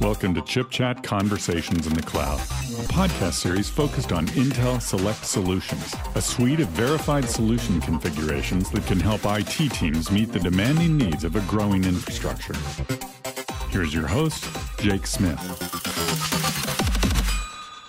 Welcome to Chip Chat Conversations in the Cloud, a podcast series focused on Intel Select Solutions, a suite of verified solution configurations that can help IT teams meet the demanding needs of a growing infrastructure. Here's your host, Jake Smith.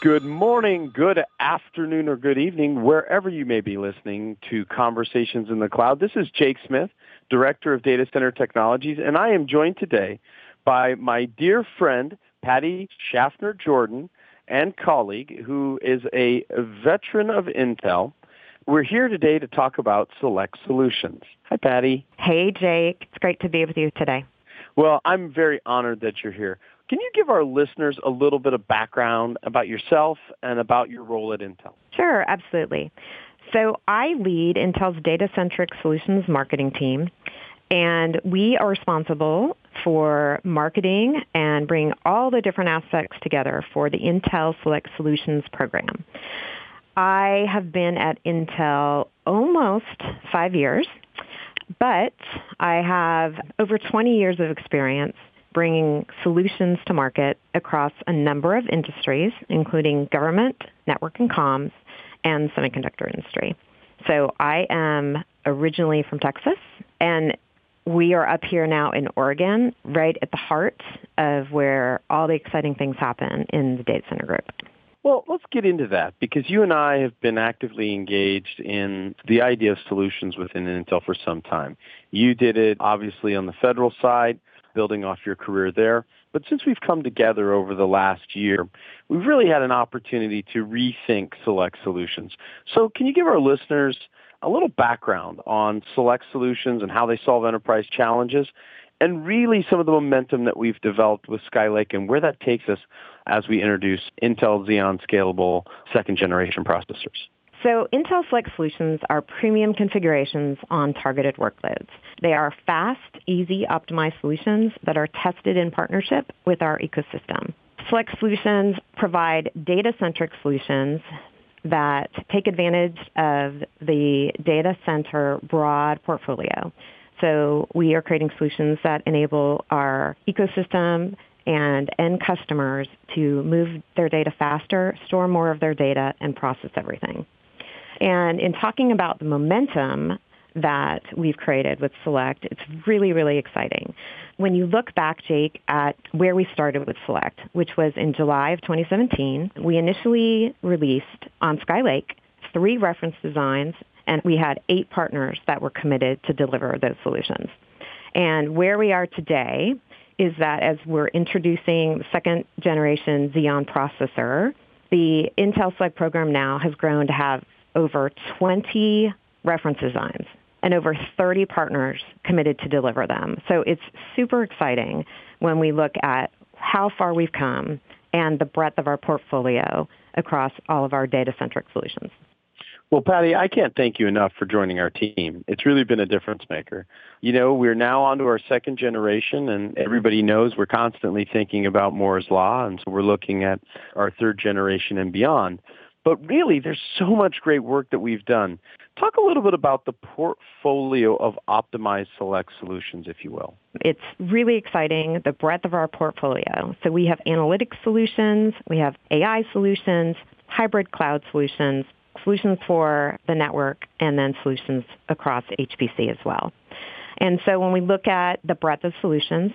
Good morning, good afternoon, or good evening, wherever you may be listening to Conversations in the Cloud. This is Jake Smith, Director of Data Center Technologies, and I am joined today by my dear friend, Patti Shaffner Jordan, and colleague, who is a veteran of Intel. We're here today to talk about Select Solutions. Hi, Patty. Hey, Jake. It's great to be with you today. Well, I'm very honored that you're here. Can you give our listeners a little bit of background about yourself and about your role at Intel? Sure, absolutely. So I lead Intel's data-centric solutions marketing team, and we are responsible for marketing and bring all the different aspects together for the Intel Select Solutions program. I have been at Intel almost five years, but I have over 20 years of experience bringing solutions to market across a number of industries, including government, network and comms, and semiconductor industry. So I am originally from Texas, and we are up here now in Oregon, right at the heart of where all the exciting things happen in the data center group. Well, let's get into that because you and I have been actively engaged in the idea of solutions within Intel for some time. You did it obviously on the federal side, building off your career there. But since we've come together over the last year, we've really had an opportunity to rethink Select Solutions. So can you give our listeners a little background on Select Solutions and how they solve enterprise challenges and really some of the momentum that we've developed with Skylake and where that takes us as we introduce Intel Xeon Scalable second generation processors. So Intel Select Solutions are premium configurations on targeted workloads. They are fast, easy, optimized solutions that are tested in partnership with our ecosystem. Select Solutions provide data-centric solutions that take advantage of the data center broad portfolio. So we are creating solutions that enable our ecosystem and end customers to move their data faster, store more of their data, and process everything. And in talking about the momentum that we've created with Select, it's really, really exciting. When you look back, Jake, at where we started with Select, which was in July of 2017, we initially released on Skylake three reference designs, and we had eight partners that were committed to deliver those solutions. And where we are today is that as we're introducing second generation Xeon processor, the Intel Select program now has grown to have over 20 reference designs and over 30 partners committed to deliver them. So it's super exciting when we look at how far we've come and the breadth of our portfolio across all of our data-centric solutions. Well, Patti, I can't thank you enough for joining our team. It's really been a difference maker. You know, we're now on to our second generation, and everybody knows we're constantly thinking about Moore's Law, and so we're looking at our third generation and beyond. But really, there's so much great work that we've done. Talk a little bit about the portfolio of optimized select solutions, if you will. It's really exciting, the breadth of our portfolio. So we have analytics solutions, we have AI solutions, hybrid cloud solutions, solutions for the network, and then solutions across HPC as well. And so when we look at the breadth of solutions,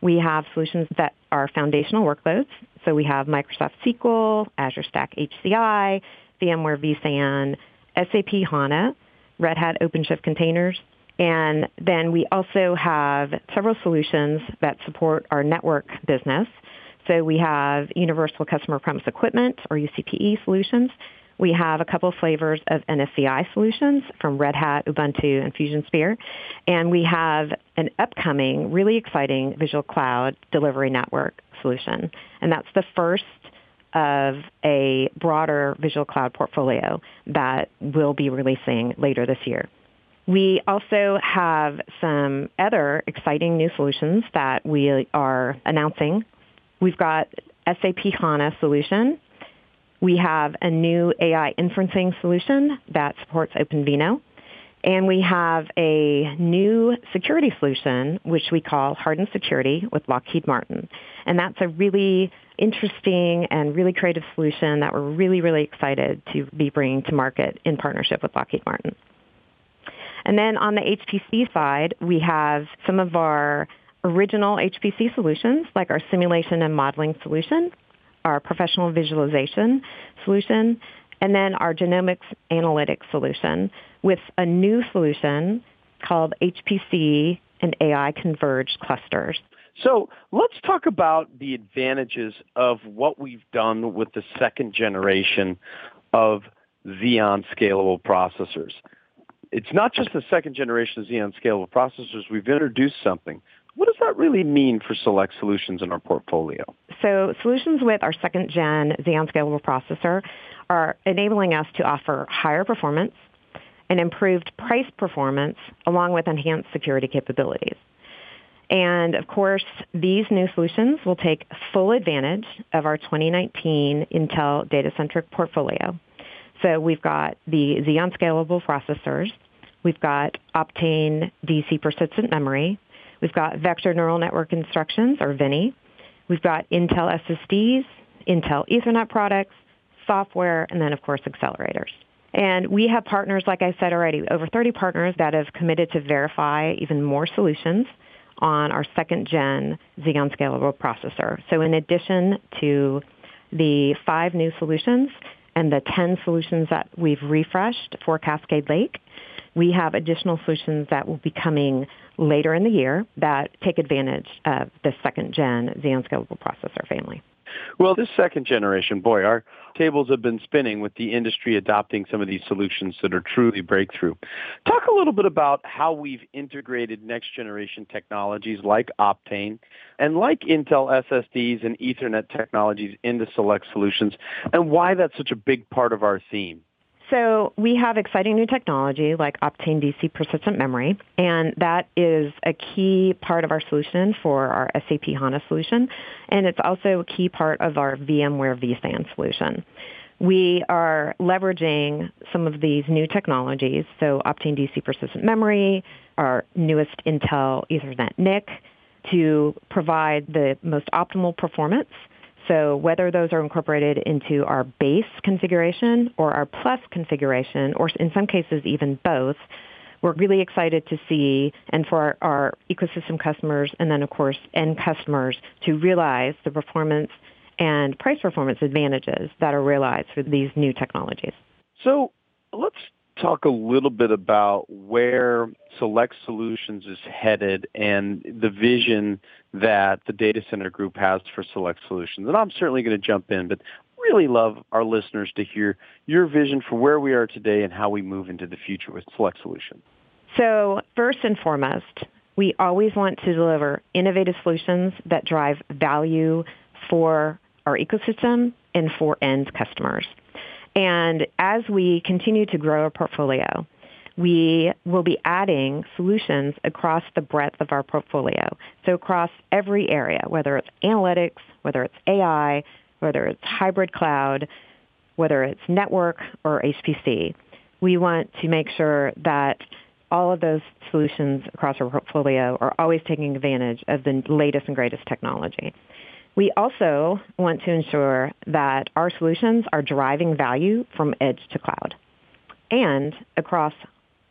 we have solutions that are foundational workloads. So we have Microsoft SQL, Azure Stack HCI, VMware vSAN, SAP HANA, Red Hat OpenShift containers. And then we also have several solutions that support our network business. So we have Universal Customer Premise Equipment, or UCPE solutions. We have a couple flavors of NFVI solutions from Red Hat, Ubuntu, and Fusion Sphere. And we have an upcoming, really exciting Visual Cloud delivery network solution. And that's the first of a broader Visual Cloud portfolio that we'll be releasing later this year. We also have some other exciting new solutions that we are announcing. We've got SAP HANA solution we have a new AI inferencing solution that supports OpenVINO. And we have a new security solution, which we call Hardened Security with Lockheed Martin. And that's a really interesting and really creative solution that we're really, really excited to be bringing to market in partnership with Lockheed Martin. And then on the HPC side, we have some of our original HPC solutions, like our simulation and modeling solution, our professional visualization solution, and then our genomics analytics solution with a new solution called HPC and AI converged clusters. So let's talk about the advantages of what we've done with the second generation of Xeon scalable processors. It's not just the second generation of Xeon scalable processors. We've introduced something. What does that really mean for select solutions in our portfolio? So solutions with our second gen Xeon scalable processor are enabling us to offer higher performance and improved price performance along with enhanced security capabilities. And of course, these new solutions will take full advantage of our 2019 Intel data-centric portfolio. So we've got the Xeon scalable processors. We've got Optane DC persistent memory. We've got vector neural network instructions, or VNI. We've got Intel SSDs, Intel Ethernet products, software, and then, of course, accelerators. And we have partners, like I said already, over 30 partners that have committed to verify even more solutions on our second gen Xeon Scalable processor. So in addition to the five new solutions and the 10 solutions that we've refreshed for Cascade Lake, we have additional solutions that will be coming later in the year that take advantage of the second gen Xeon Scalable processor family. Well, this second generation, boy, our tables have been spinning with the industry adopting some of these solutions that are truly breakthrough. Talk a little bit about how we've integrated next generation technologies like Optane and like Intel SSDs and Ethernet technologies into select solutions and why that's such a big part of our theme. So we have exciting new technology like Optane DC persistent memory, and that is a key part of our solution for our SAP HANA solution, and it's also a key part of our VMware vSAN solution. We are leveraging some of these new technologies, so Optane DC persistent memory, our newest Intel Ethernet NIC, to provide the most optimal performance so whether those are incorporated into our base configuration or our plus configuration, or in some cases even both, we're really excited to see and for our, our, ecosystem customers and then of course end customers to realize the performance and price performance advantages that are realized for these new technologies. So let's talk a little bit about where Select Solutions is headed and the vision that the data center group has for Select Solutions. And I'm certainly going to jump in, but really love our listeners to hear your vision for where we are today and how we move into the future with Select Solutions. So first and foremost, we always want to deliver innovative solutions that drive value for our ecosystem and for end customers. And as we continue to grow our portfolio, we will be adding solutions across the breadth of our portfolio. So across every area, whether it's analytics, whether it's AI, whether it's hybrid cloud, whether it's network or HPC, we want to make sure that all of those solutions across our portfolio are always taking advantage of the latest and greatest technology. We also want to ensure that our solutions are driving value from edge to cloud and across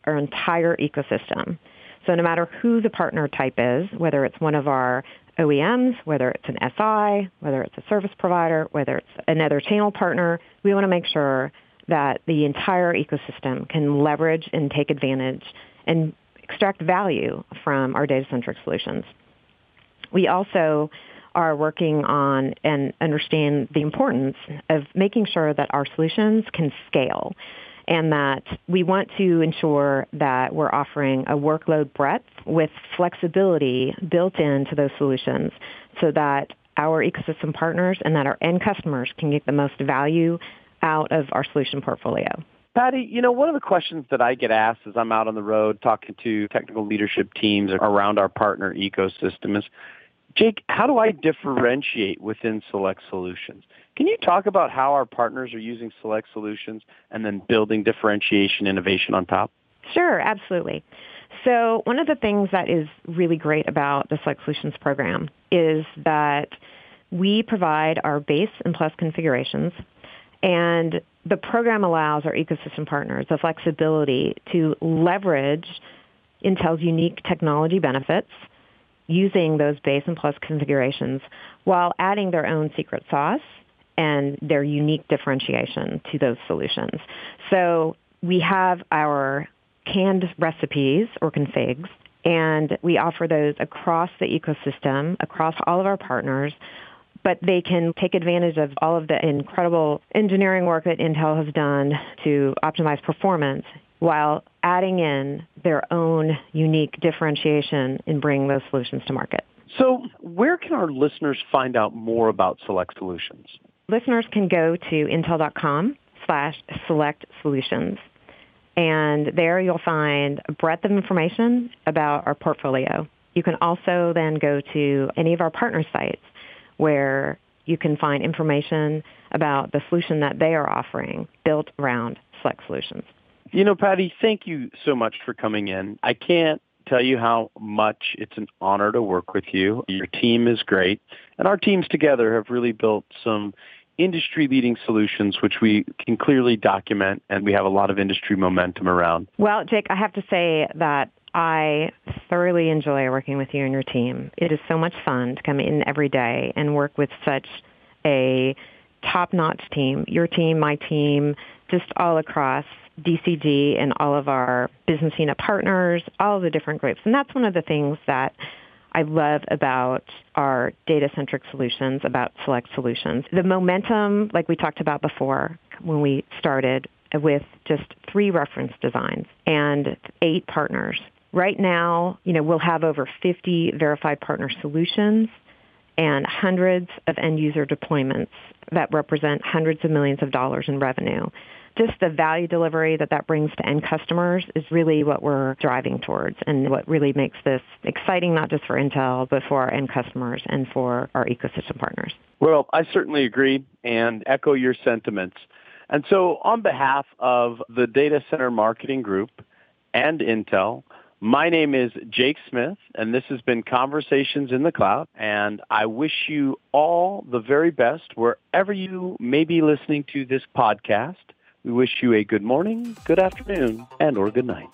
our entire ecosystem. So no matter who the partner type is, whether it's one of our OEMs, whether it's an SI, whether it's a service provider, whether it's another channel partner, we want to make sure that the entire ecosystem can leverage and take advantage and extract value from our data-centric solutions. We also are working on and understand the importance of making sure that our solutions can scale and that we want to ensure that we're offering a workload breadth with flexibility built into those solutions so that our ecosystem partners and that our end customers can get the most value out of our solution portfolio. Patti, you know, one of the questions that I get asked as I'm out on the road talking to technical leadership teams around our partner ecosystem is, Jake, how do I differentiate within Select Solutions? Can you talk about how our partners are using Select Solutions and then building differentiation innovation on top? Sure, absolutely. So one of the things that is really great about the Select Solutions program is that we provide our base and plus configurations and the program allows our ecosystem partners the flexibility to leverage Intel's unique technology benefits using those base and plus configurations while adding their own secret sauce and their unique differentiation to those solutions. So we have our canned recipes or configs, and we offer those across the ecosystem, across all of our partners, but they can take advantage of all of the incredible engineering work that Intel has done to optimize performance while adding in their own unique differentiation in bringing those solutions to market. So where can our listeners find out more about Select Solutions? Listeners can go to intel.com slash select solutions. And there you'll find a breadth of information about our portfolio. You can also then go to any of our partner sites where you can find information about the solution that they are offering built around Select Solutions. You know, Patti, thank you so much for coming in. I can't tell you how much it's an honor to work with you. Your team is great. And our teams together have really built some industry-leading solutions, which we can clearly document, and we have a lot of industry momentum around. Well, Jake, I have to say that I thoroughly enjoy working with you and your team. It is so much fun to come in every day and work with such a top-notch team. Your team, my team, just all across DCG and all of our business unit partners, all the different groups. And that's one of the things that I love about our data-centric solutions, about Select Solutions. The momentum, like we talked about before when we started, with just three reference designs and eight partners. Right now, you know, we'll have over 50 verified partner solutions and hundreds of end user deployments that represent hundreds of millions of dollars in revenue just the value delivery that that brings to end customers is really what we're driving towards and what really makes this exciting not just for Intel, but for our end customers and for our ecosystem partners. Well, I certainly agree and echo your sentiments. And so on behalf of the Data Center Marketing Group and Intel, my name is Jake Smith, and this has been Conversations in the Cloud. And I wish you all the very best wherever you may be listening to this podcast. We wish you a good morning, good afternoon, and or good night.